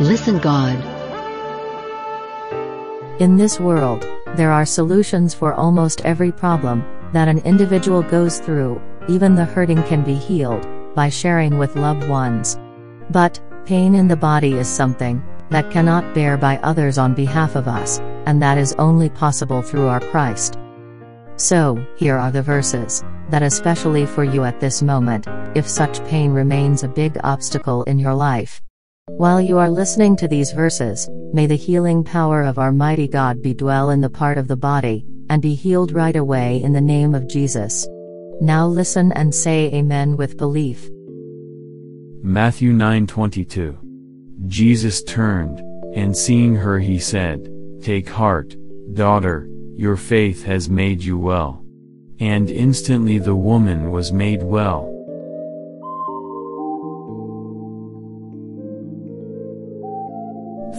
Listen God. In this world, there are solutions for almost every problem that an individual goes through, even the hurting can be healed by sharing with loved ones. But, pain in the body is something that cannot bear by others on behalf of us, and that is only possible through our Christ. So, here are the verses that especially for you at this moment, if such pain remains a big obstacle in your life. While you are listening to these verses, may the healing power of our mighty God be dwell in the part of the body, and be healed right away in the name of Jesus. Now listen and say amen with belief. Matthew 9:22. Jesus turned, and seeing her he said, Take heart, daughter, your faith has made you well. And instantly the woman was made well.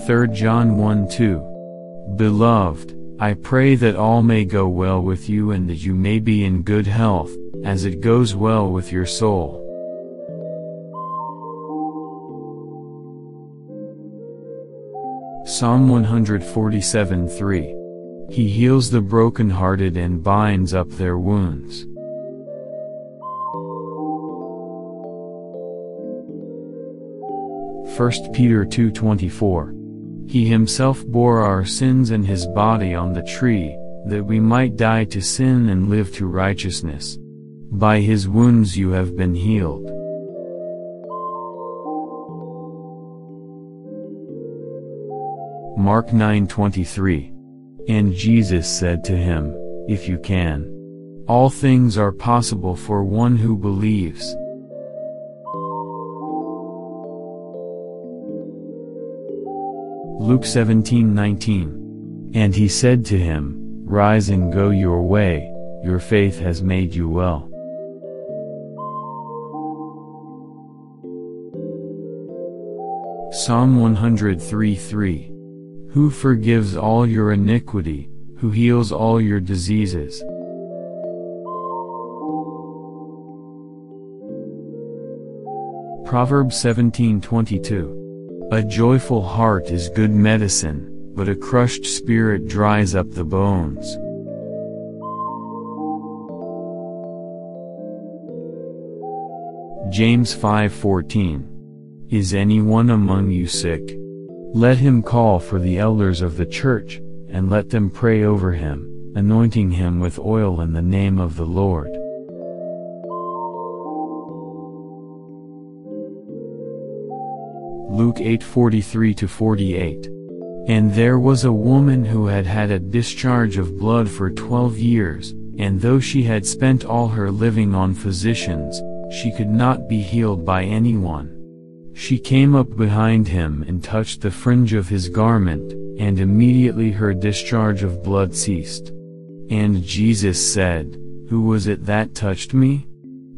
Third John 1 2. Beloved, I pray that all may go well with you and that you may be in good health, as it goes well with your soul. Psalm 147 3. He heals the brokenhearted and binds up their wounds. First Peter 2:24 He himself bore our sins in his body on the tree, that we might die to sin and live to righteousness. By his wounds you have been healed. Mark 9:23 And Jesus said to him, If you can. All things are possible for one who believes. Luke 17:19 And he said to him, Rise and go your way, your faith has made you well. Psalm 103 3. Who forgives all your iniquity, who heals all your diseases. Proverbs 17:22 A joyful heart is good medicine, but a crushed spirit dries up the bones. James 5:14 Is anyone among you sick? Let him call for the elders of the church, and let them pray over him, anointing him with oil in the name of the Lord. Luke 8:43-48 And there was a woman who had had a discharge of blood for 12 years, and though she had spent all her living on physicians, she could not be healed by anyone. She came up behind him and touched the fringe of his garment, and immediately her discharge of blood ceased. And Jesus said, Who was it that touched me?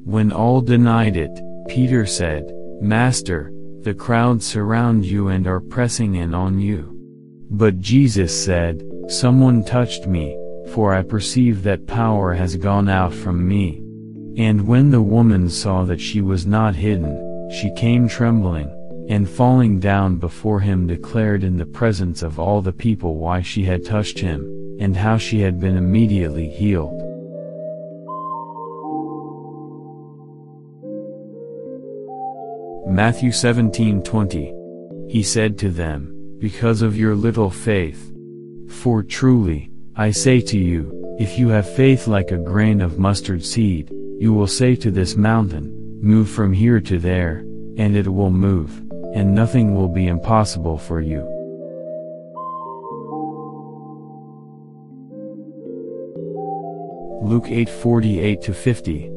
When all denied it, Peter said, Master, the crowd surround you and are pressing in on you. But Jesus said, Someone touched me, for I perceive that power has gone out from me. And when the woman saw that she was not hidden, she came trembling, and falling down before him declared in the presence of all the people why she had touched him, and how she had been immediately healed. Matthew 17:20 He said to them, Because of your little faith. For truly, I say to you, if you have faith like a grain of mustard seed, you will say to this mountain, Move from here to there, and it will move, and nothing will be impossible for you. Luke 8:48-50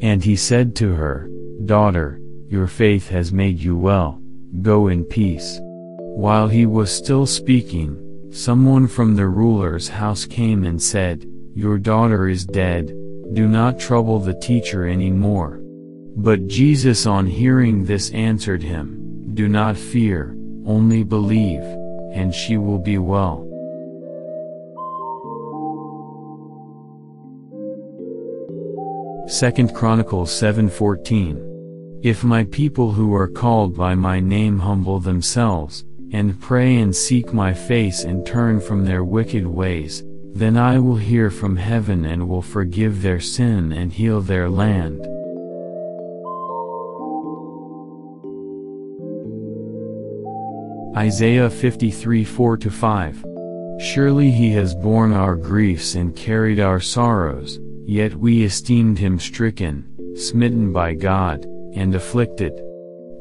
And he said to her, Daughter, your faith has made you well, go in peace. While he was still speaking, someone from the ruler's house came and said, Your daughter is dead, do not trouble the teacher any more. But Jesus on hearing this answered him, Do not fear, only believe, and she will be well. Second Chronicles 7:14 If my people who are called by my name humble themselves, and pray and seek my face and turn from their wicked ways, then I will hear from heaven and will forgive their sin and heal their land. Isaiah 53 4 5. Surely he has borne our griefs and carried our sorrows, yet we esteemed him stricken, smitten by God, and afflicted.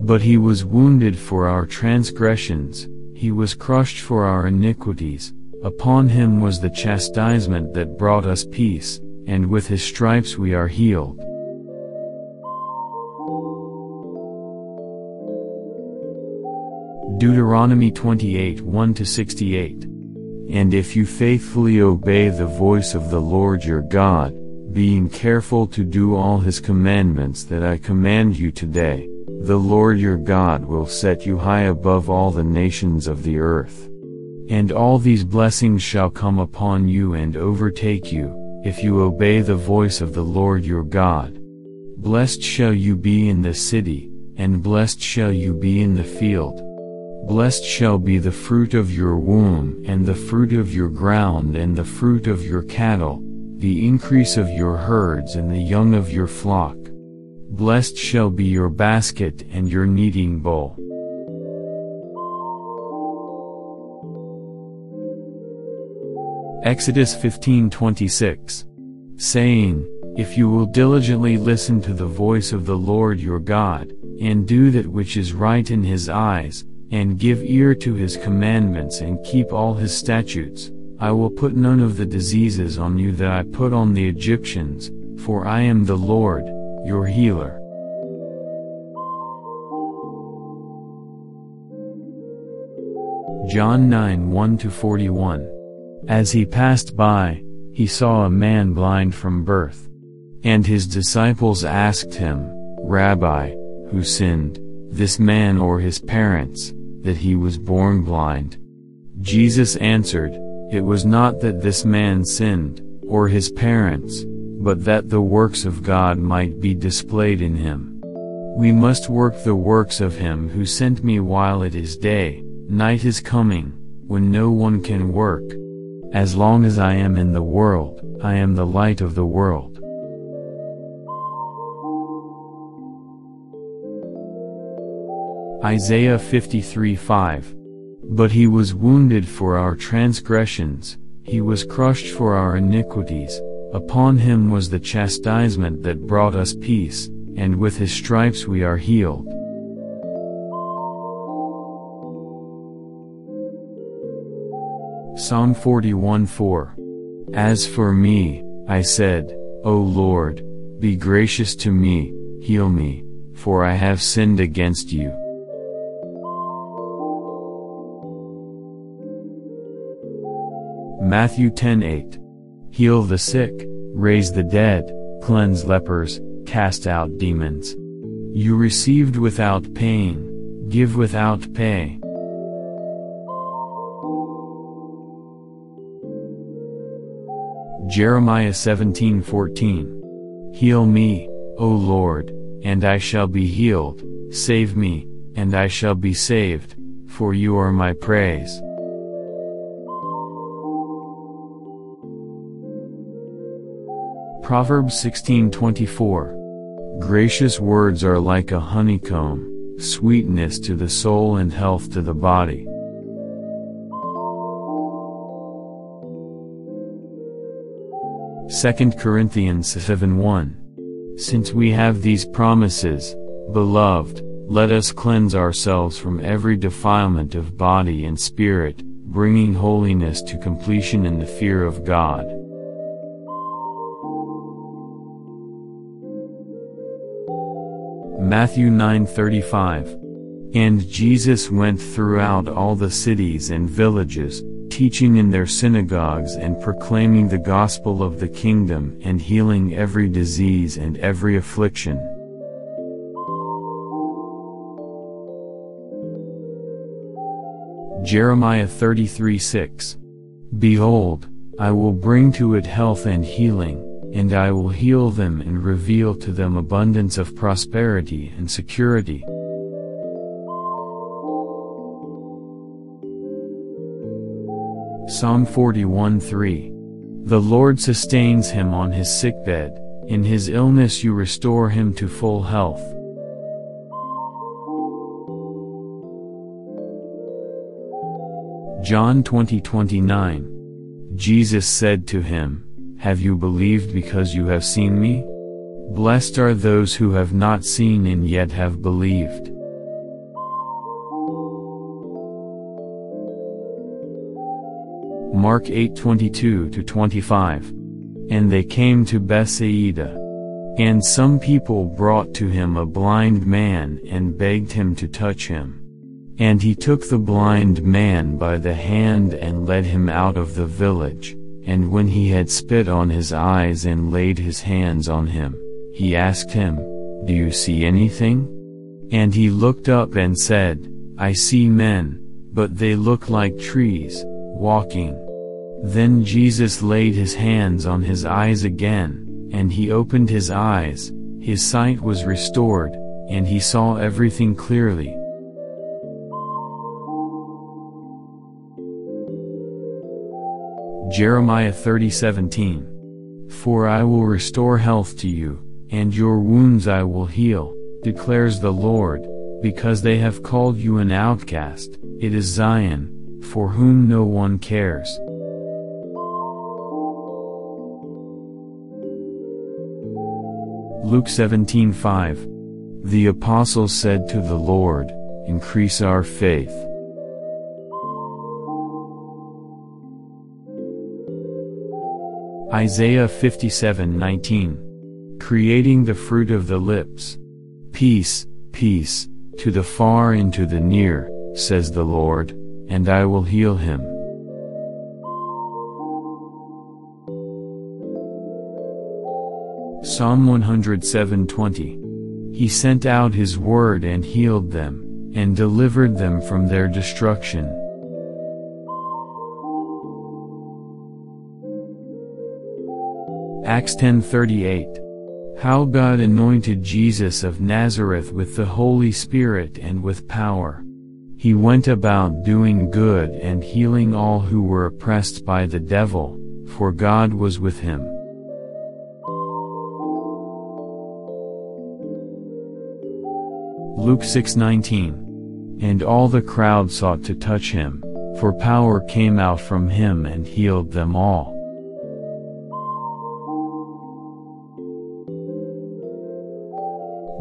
But he was wounded for our transgressions, he was crushed for our iniquities, upon him was the chastisement that brought us peace, and with his stripes we are healed. Deuteronomy 28 1 68. And if you faithfully obey the voice of the Lord your God, being careful to do all his commandments that I command you today, the Lord your God will set you high above all the nations of the earth. And all these blessings shall come upon you and overtake you, if you obey the voice of the Lord your God. Blessed shall you be in the city, and blessed shall you be in the field. Blessed shall be the fruit of your womb, and the fruit of your ground, and the fruit of your cattle, the increase of your herds, and the young of your flock. Blessed shall be your basket and your kneading bowl. Exodus 15:26 saying, If you will diligently listen to the voice of the Lord your God, and do that which is right in his eyes, and give ear to his commandments and keep all his statutes, I will put none of the diseases on you that I put on the Egyptians, for I am the Lord, your healer. John 9 1 41. As he passed by, he saw a man blind from birth. And his disciples asked him, Rabbi, who sinned, this man or his parents, that he was born blind. Jesus answered, It was not that this man sinned, or his parents, but that the works of God might be displayed in him. We must work the works of him who sent me while it is day, night is coming, when no one can work. As long as I am in the world, I am the light of the world. Isaiah 53 5. But he was wounded for our transgressions, he was crushed for our iniquities, upon him was the chastisement that brought us peace, and with his stripes we are healed. Psalm 41 4. As for me, I said, O Lord, be gracious to me, heal me, for I have sinned against you. Matthew 10:8. Heal the sick, raise the dead, cleanse lepers, cast out demons. You received without pain, give without pay. Jeremiah 17:14. Heal me, O Lord, and I shall be healed, save me, and I shall be saved, for you are my praise. Proverbs 16:24 Gracious words are like a honeycomb, sweetness to the soul and health to the body. Second Corinthians 7:1 Since we have these promises, beloved, let us cleanse ourselves from every defilement of body and spirit, bringing holiness to completion in the fear of God. Matthew 9:35. And Jesus went throughout all the cities and villages, teaching in their synagogues and proclaiming the gospel of the kingdom and healing every disease and every affliction. Jeremiah 33:6. Behold, I will bring to it health and healing, and I will heal them and reveal to them abundance of prosperity and security. Psalm 41 3. The Lord sustains him on his sickbed, in his illness you restore him to full health. John 20 29. Jesus said to him, Have you believed because you have seen me? Blessed are those who have not seen and yet have believed. Mark 8:22 25. And they came to Bethsaida. And some people brought to him a blind man and begged him to touch him. And he took the blind man by the hand and led him out of the village, and when he had spit on his eyes and laid his hands on him, he asked him, Do you see anything? And he looked up and said, I see men, but they look like trees, walking. Then Jesus laid his hands on his eyes again, and he opened his eyes, his sight was restored, and he saw everything clearly. Jeremiah 30:17. For I will restore health to you, and your wounds I will heal, declares the Lord, because they have called you an outcast, it is Zion, for whom no one cares. Luke 17:5. The apostles said to the Lord, Increase our faith. Isaiah 57:19 Creating the fruit of the lips. Peace, peace, to the far and to the near, says the Lord, and I will heal him. Psalm 107:20 He sent out his word and healed them, and delivered them from their destruction. Acts 10:38 How God anointed Jesus of Nazareth with the Holy Spirit and with power. He went about doing good and healing all who were oppressed by the devil, for God was with him. Luke 6:19 And all the crowd sought to touch him, for power came out from him and healed them all.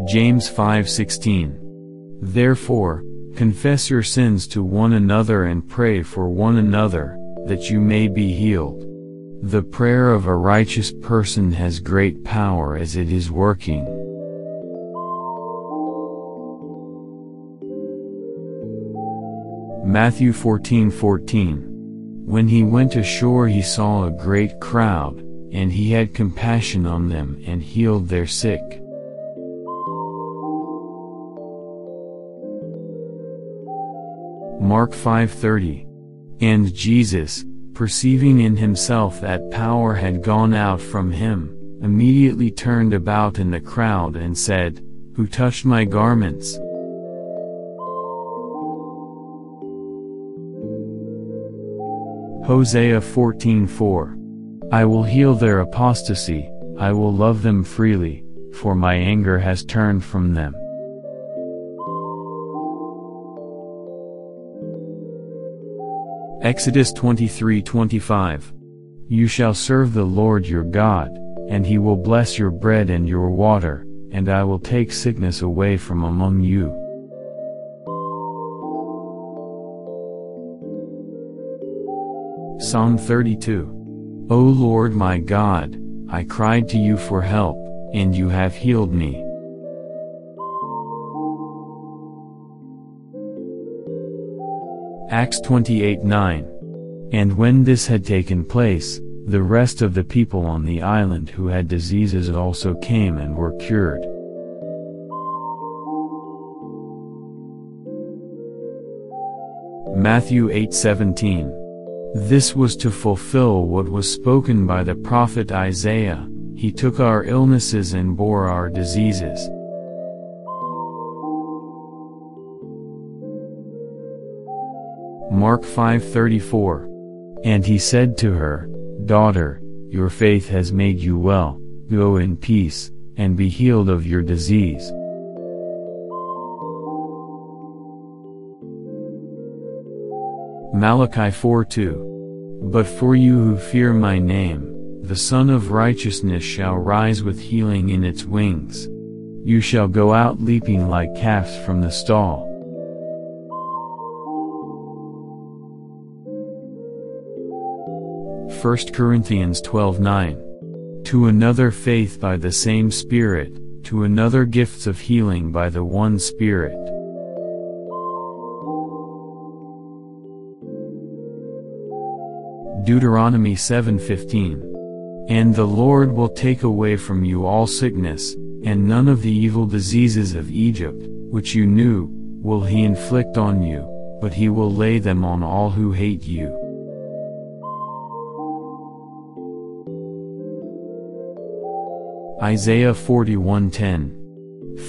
James 5:16 Therefore, confess your sins to one another and pray for one another, that you may be healed. The prayer of a righteous person has great power as it is working. Matthew 14:14 When he went ashore he saw a great crowd, and he had compassion on them and healed their sick. Mark 5:30. And Jesus, perceiving in himself that power had gone out from him, immediately turned about in the crowd and said, Who touched my garments? Hosea 14:4 I will heal their apostasy, I will love them freely, for my anger has turned from them. Exodus 23:25 You shall serve the Lord your God, and he will bless your bread and your water, and I will take sickness away from among you. Psalm 32 O Lord my God, I cried to you for help, and you have healed me. Acts 28 9. And when this had taken place, the rest of the people on the island who had diseases also came and were cured. Matthew 8:17. This was to fulfill what was spoken by the prophet Isaiah, he took our illnesses and bore our diseases. Mark 5:34. And he said to her, Daughter, your faith has made you well, go in peace, and be healed of your disease. Malachi 4:2 But for you who fear my name, the Sun of Righteousness shall rise with healing in its wings. You shall go out leaping like calves from the stall. First Corinthians 12:9 To another faith by the same Spirit, to another gifts of healing by the one Spirit. Deuteronomy 7:15 And the Lord will take away from you all sickness, and none of the evil diseases of Egypt, which you knew, will he inflict on you, but he will lay them on all who hate you. Isaiah 41:10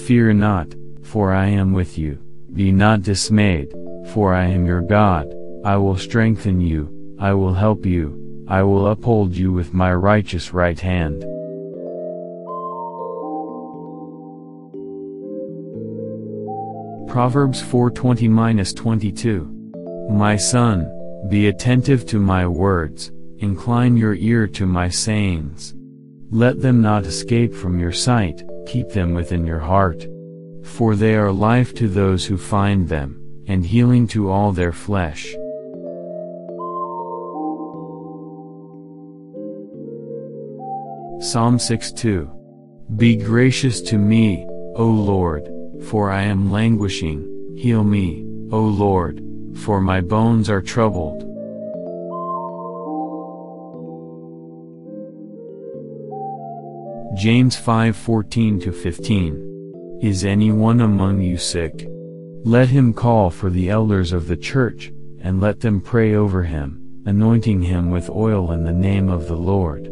Fear not, for I am with you, be not dismayed, for I am your God, I will strengthen you, I will help you, I will uphold you with my righteous right hand. Proverbs 420-22 My son, be attentive to my words, incline your ear to my sayings. Let them not escape from your sight, keep them within your heart. For they are life to those who find them, and healing to all their flesh. Psalm 6:2. Be gracious to me, O Lord, for I am languishing, heal me, O Lord, for my bones are troubled. James 5:14-15 Is anyone among you sick? Let him call for the elders of the church, and let them pray over him, anointing him with oil in the name of the Lord.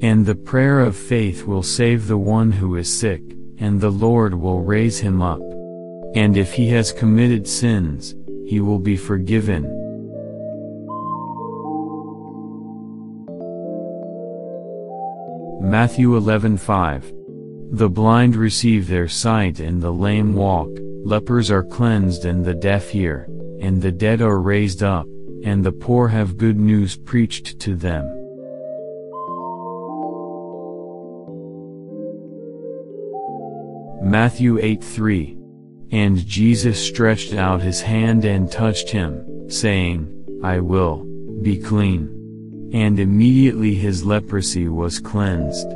And the prayer of faith will save the one who is sick, and the Lord will raise him up. And if he has committed sins, he will be forgiven. Matthew 11:5 The blind receive their sight and the lame walk, lepers are cleansed and the deaf hear, and the dead are raised up, and the poor have good news preached to them. Matthew 8:3. And Jesus stretched out his hand and touched him, saying, I will, be clean. And immediately his leprosy was cleansed.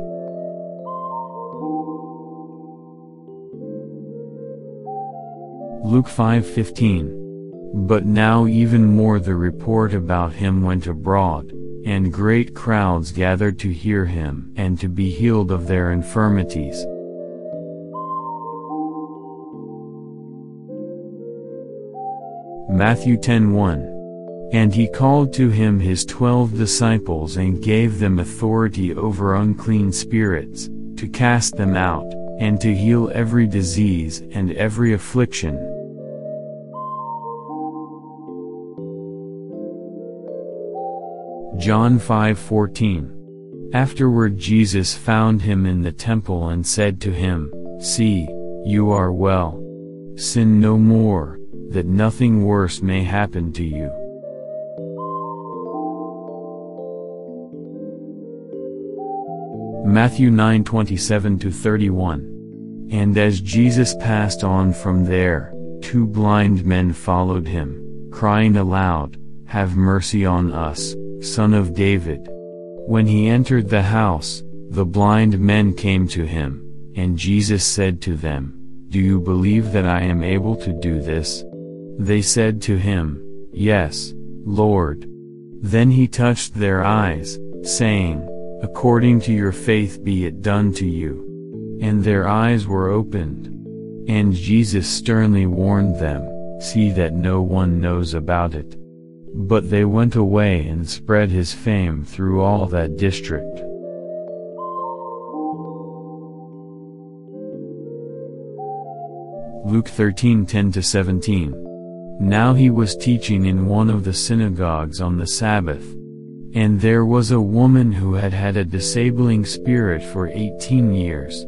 Luke 5:15 But now even more the report about him went abroad, and great crowds gathered to hear him and to be healed of their infirmities. Matthew 10:1 And he called to him his twelve disciples and gave them authority over unclean spirits, to cast them out, and to heal every disease and every affliction. John 5:14 Afterward Jesus found him in the temple and said to him, See, you are well. Sin no more, that nothing worse may happen to you. Matthew 9:27-31 And as Jesus passed on from there, two blind men followed him, crying aloud, Have mercy on us, son of David. When he entered the house, the blind men came to him, and Jesus said to them, Do you believe that I am able to do this? They said to him, Yes, Lord. Then he touched their eyes, saying, According to your faith be it done to you. And their eyes were opened. And Jesus sternly warned them, See that no one knows about it. But they went away and spread his fame through all that district. Luke 13 10-17 Now he was teaching in one of the synagogues on the Sabbath. And there was a woman who had had a disabling spirit for 18 years.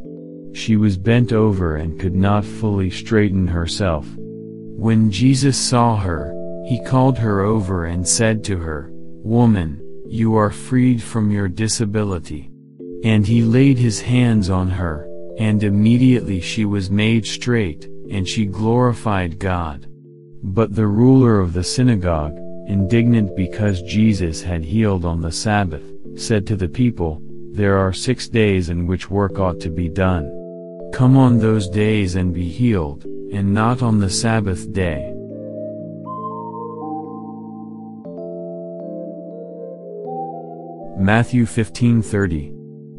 She was bent over and could not fully straighten herself. When Jesus saw her, he called her over and said to her, Woman, you are freed from your disability. And he laid his hands on her, and immediately she was made straight, and she glorified God. But the ruler of the synagogue, indignant because Jesus had healed on the Sabbath, said to the people, There are six days in which work ought to be done. Come on those days and be healed, and not on the Sabbath day. Matthew 15:30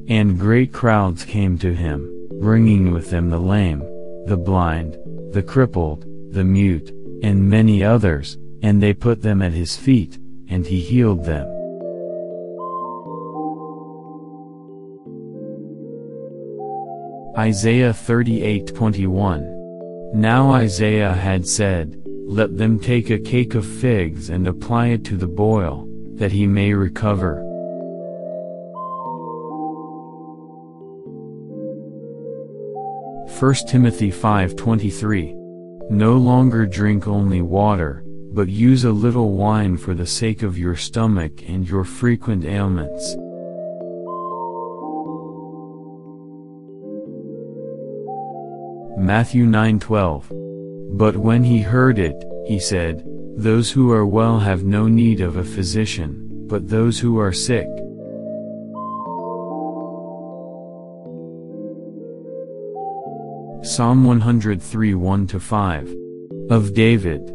And great crowds came to him, bringing with them the lame, the blind, the crippled, the mute, and many others, and they put them at his feet, and he healed them. Isaiah 38:21 Now Isaiah had said, Let them take a cake of figs and apply it to the boil, that he may recover. First Timothy 5:23 No longer drink only water, but use a little wine for the sake of your stomach and your frequent ailments. Matthew 9:12 But when he heard it, he said, Those who are well have no need of a physician, but those who are sick. Psalm 103 1-5 Of David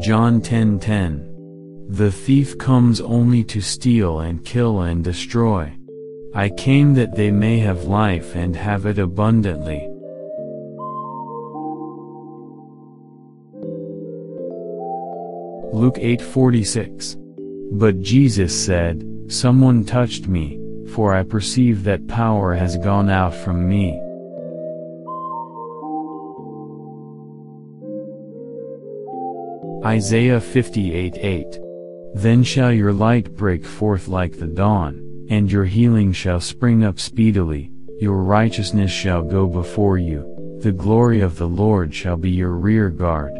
John 10:10 The thief comes only to steal and kill and destroy. I came that they may have life and have it abundantly. Luke 8:46 But Jesus said, Someone touched me, for I perceive that power has gone out from me. Isaiah 58:8 Then shall your light break forth like the dawn, and your healing shall spring up speedily, your righteousness shall go before you, the glory of the Lord shall be your rear guard.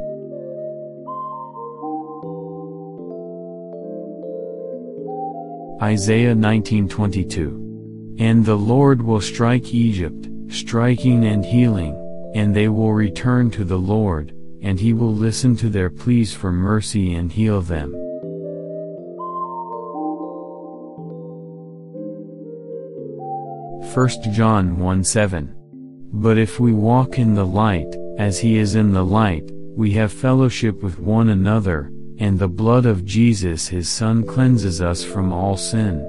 Isaiah 19:22 And the Lord will strike Egypt, striking and healing, and they will return to the Lord, and he will listen to their pleas for mercy and heal them. 1 John 1 7. But if we walk in the light, as he is in the light, we have fellowship with one another, and the blood of Jesus his Son cleanses us from all sin.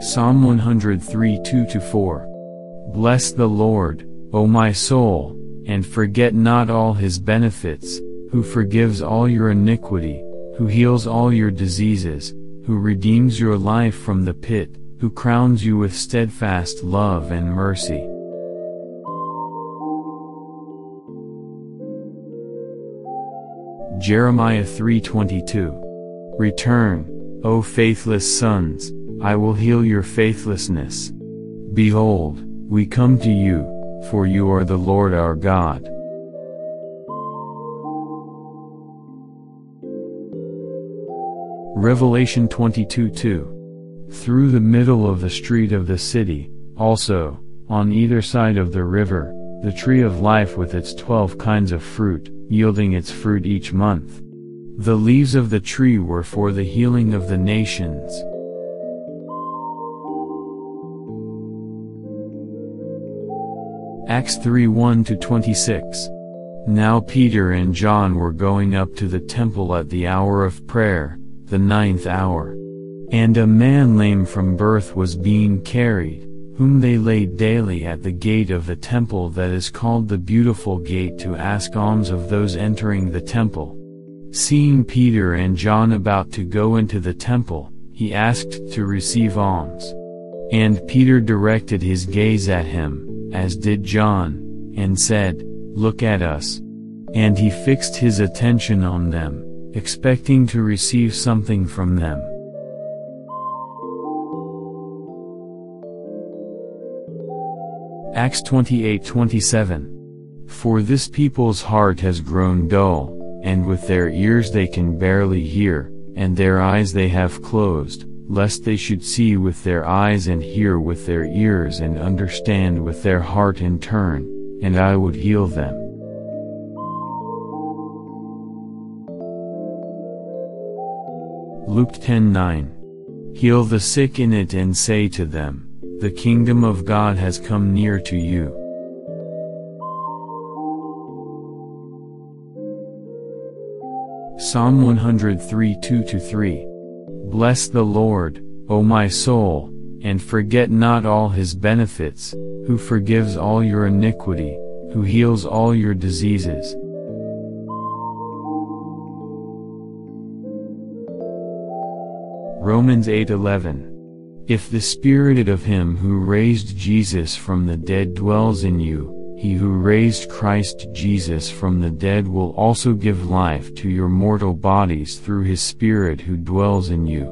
Psalm 103 2-4 Bless the Lord, O my soul, and forget not all his benefits, who forgives all your iniquity, who heals all your diseases, who redeems your life from the pit, who crowns you with steadfast love and mercy. Jeremiah 3:22 Return, O faithless sons, I will heal your faithlessness. Behold, we come to you, for you are the Lord our God. Revelation 22:2. Through the middle of the street of the city, also, on either side of the river, the tree of life with its twelve kinds of fruit, yielding its fruit each month. The leaves of the tree were for the healing of the nations. Acts 3 1 26. Now Peter and John were going up to the temple at the hour of prayer, the ninth hour. And a man lame from birth was being carried, whom they laid daily at the gate of the temple that is called the Beautiful Gate to ask alms of those entering the temple. Seeing Peter and John about to go into the temple, he asked to receive alms. And Peter directed his gaze at him, as did John, and said, Look at us. And he fixed his attention on them, expecting to receive something from them. Acts 28:27 For this people's heart has grown dull, and with their ears they can barely hear, and their eyes they have closed, lest they should see with their eyes and hear with their ears and understand with their heart and turn, and I would heal them. Luke 10:9 Heal the sick in it and say to them, The kingdom of God has come near to you. Psalm 103 2-3 Bless the Lord, O my soul, and forget not all his benefits, who forgives all your iniquity, who heals all your diseases. Romans 8:11 If the spirit of him who raised Jesus from the dead dwells in you, he who raised Christ Jesus from the dead will also give life to your mortal bodies through his Spirit who dwells in you.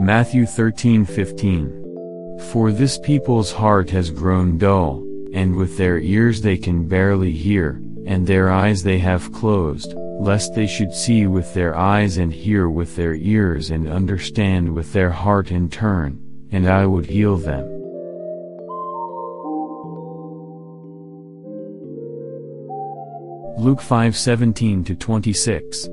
Matthew 13:15 For this people's heart has grown dull, and with their ears they can barely hear, and their eyes they have closed, lest they should see with their eyes and hear with their ears and understand with their heart and turn, and I would heal them. Luke 5:17 26.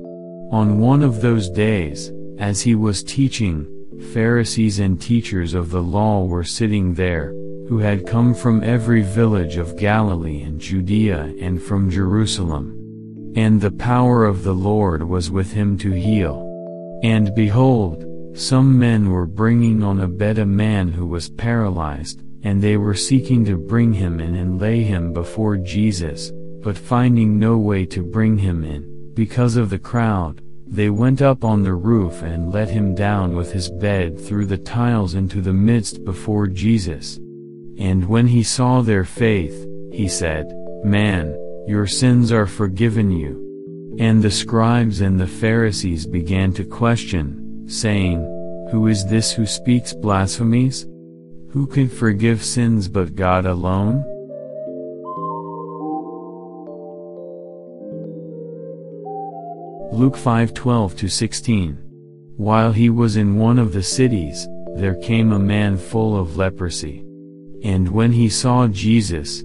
On one of those days, as he was teaching, Pharisees and teachers of the law were sitting there, who had come from every village of Galilee and Judea and from Jerusalem. And the power of the Lord was with him to heal. And behold, some men were bringing on a bed a man who was paralyzed, and they were seeking to bring him in and lay him before Jesus, but finding no way to bring him in, because of the crowd, they went up on the roof and let him down with his bed through the tiles into the midst before Jesus. And when he saw their faith, he said, Man, your sins are forgiven you. And the scribes and the Pharisees began to question, saying, Who is this who speaks blasphemies? Who can forgive sins but God alone? Luke 5:12-16 While he was in one of the cities, there came a man full of leprosy. And when he saw Jesus,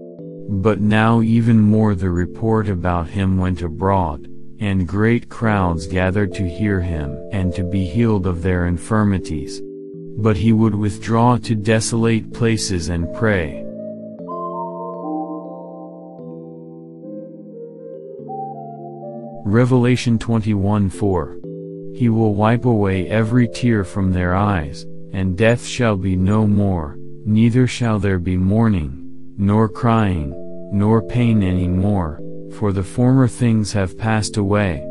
But now even more the report about him went abroad, and great crowds gathered to hear him and to be healed of their infirmities. But he would withdraw to desolate places and pray. Revelation 21 4 He will wipe away every tear from their eyes, and death shall be no more, neither shall there be mourning, nor crying, nor pain any more, for the former things have passed away.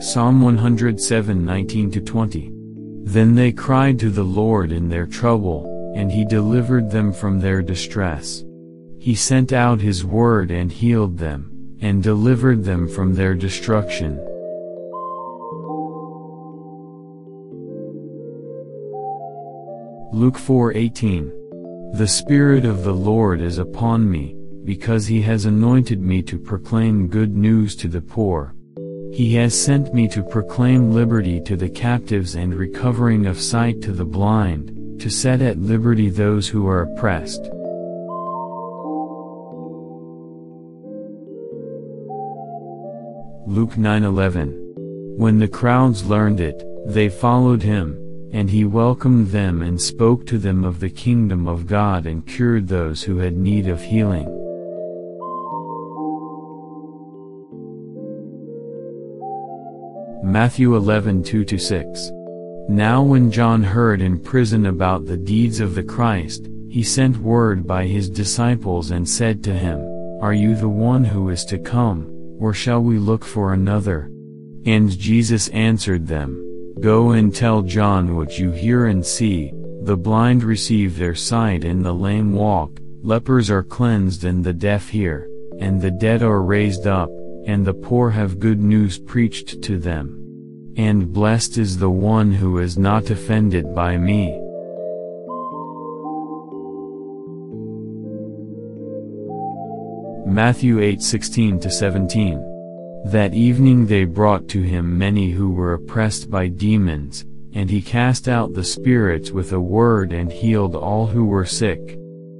Psalm 107 19-20 Then they cried to the Lord in their trouble, and he delivered them from their distress. He sent out his word and healed them, and delivered them from their destruction. Luke 4:18 The Spirit of the Lord is upon me, because he has anointed me to proclaim good news to the poor. He has sent me to proclaim liberty to the captives and recovering of sight to the blind, to set at liberty those who are oppressed. Luke 9:11 When the crowds learned it, they followed him, and he welcomed them and spoke to them of the kingdom of God and cured those who had need of healing. Matthew 11 2-6 Now when John heard in prison about the deeds of the Christ, he sent word by his disciples and said to him, Are you the one who is to come, or shall we look for another? And Jesus answered them, Go and tell John what you hear and see, the blind receive their sight and the lame walk, lepers are cleansed and the deaf hear, and the dead are raised up, and the poor have good news preached to them. And blessed is the one who is not offended by me. Matthew 8:16-17 That evening they brought to him many who were oppressed by demons, and he cast out the spirits with a word and healed all who were sick.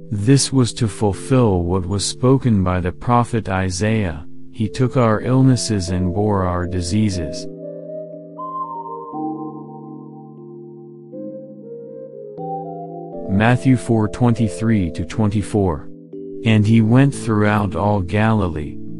This was to fulfill what was spoken by the prophet Isaiah, he took our illnesses and bore our diseases. Matthew 4:23-24 And he went throughout all Galilee,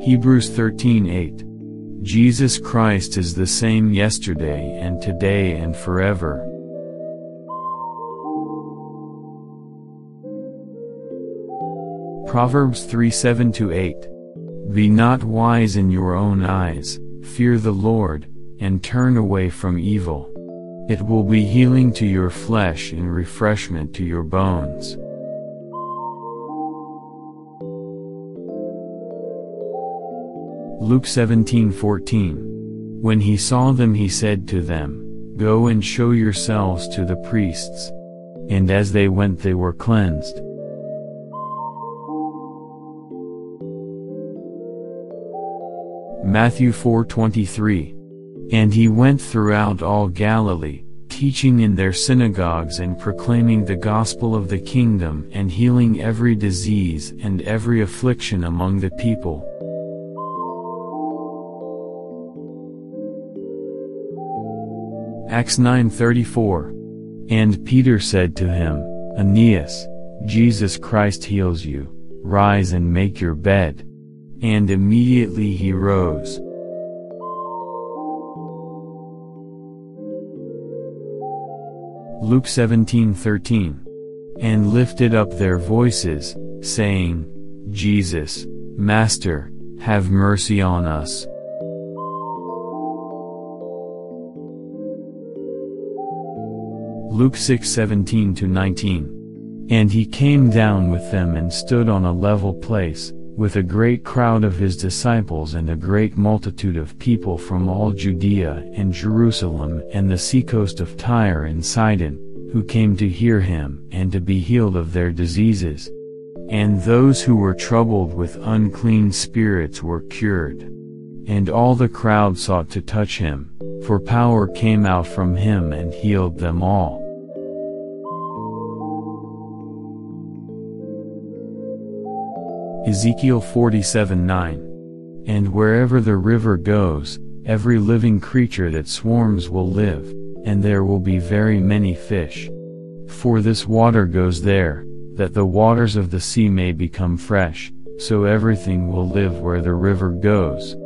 Hebrews 13:8 Jesus Christ is the same yesterday and today and forever. Proverbs 3 7 8 be not wise in your own eyes, fear the Lord, and turn away from evil. It will be healing to your flesh and refreshment to your bones. Luke 17:14 When he saw them he said to them, Go and show yourselves to the priests. And as they went they were cleansed. Matthew 4:23. And he went throughout all Galilee, teaching in their synagogues and proclaiming the gospel of the kingdom and healing every disease and every affliction among the people. Acts 9:34. And Peter said to him, Aeneas, Jesus Christ heals you, rise and make your bed. And immediately he rose. Luke 17:13 And lifted up their voices, saying, Jesus, Master, have mercy on us. Luke 6:17 19 And he came down with them and stood on a level place, with a great crowd of his disciples and a great multitude of people from all Judea and Jerusalem and the seacoast of Tyre and Sidon, who came to hear him and to be healed of their diseases. And those who were troubled with unclean spirits were cured. And all the crowd sought to touch him, for power came out from him and healed them all. Ezekiel 47 9. And wherever the river goes, every living creature that swarms will live, and there will be very many fish. For this water goes there, that the waters of the sea may become fresh, so everything will live where the river goes.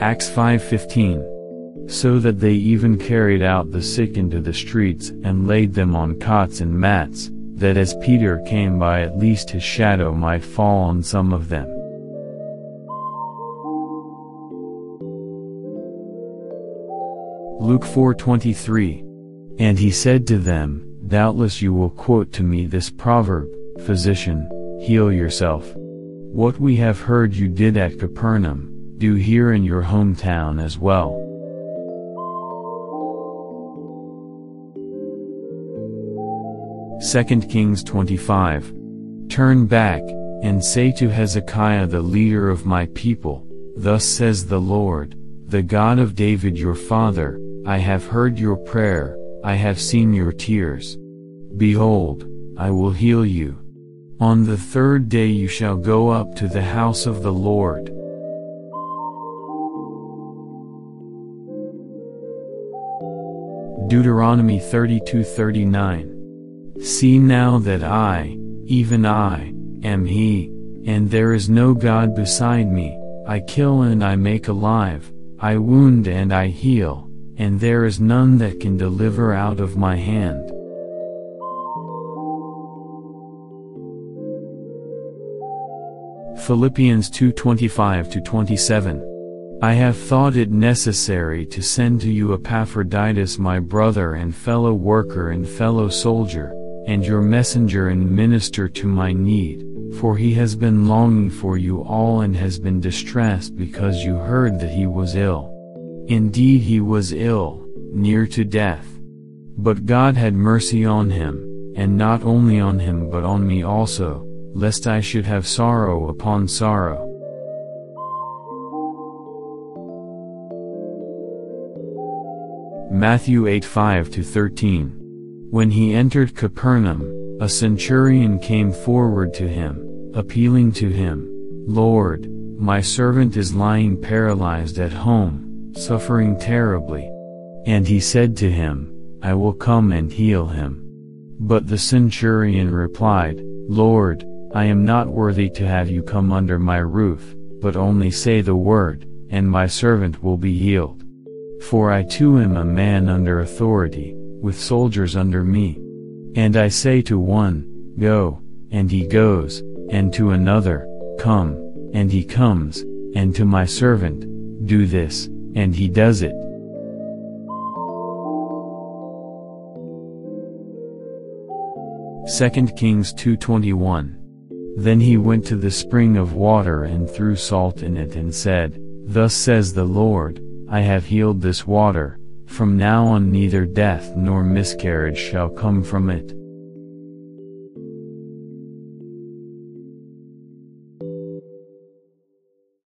Acts 5:15 so that they even carried out the sick into the streets and laid them on cots and mats, that as Peter came by at least his shadow might fall on some of them. Luke 4:23 And he said to them, Doubtless you will quote to me this proverb, Physician, heal yourself. What we have heard you did at Capernaum, do here in your hometown as well. Second Kings 25. Turn back, and say to Hezekiah the leader of my people, Thus says the Lord, the God of David your father, I have heard your prayer, I have seen your tears. Behold, I will heal you. On the third day you shall go up to the house of the Lord. Deuteronomy 32:39 See now that I, even I, am he, and there is no God beside me, I kill and I make alive, I wound and I heal, and there is none that can deliver out of my hand. Philippians 2:25-27 I have thought it necessary to send to you Epaphroditus my brother and fellow worker and fellow soldier, and your messenger and minister to my need, for he has been longing for you all and has been distressed because you heard that he was ill. Indeed he was ill, near to death. But God had mercy on him, and not only on him but on me also, lest I should have sorrow upon sorrow. Matthew 8 5 13. When he entered Capernaum, a centurion came forward to him, appealing to him, Lord, my servant is lying paralyzed at home, suffering terribly. And he said to him, I will come and heal him. But the centurion replied, Lord, I am not worthy to have you come under my roof, but only say the word, and my servant will be healed. For I too am a man under authority, with soldiers under me. And I say to one, Go, and he goes, and to another, Come, and he comes, and to my servant, Do this, and he does it. Second Kings 2:21 then he went to the spring of water and threw salt in it and said, Thus says the Lord, I have healed this water, from now on neither death nor miscarriage shall come from it.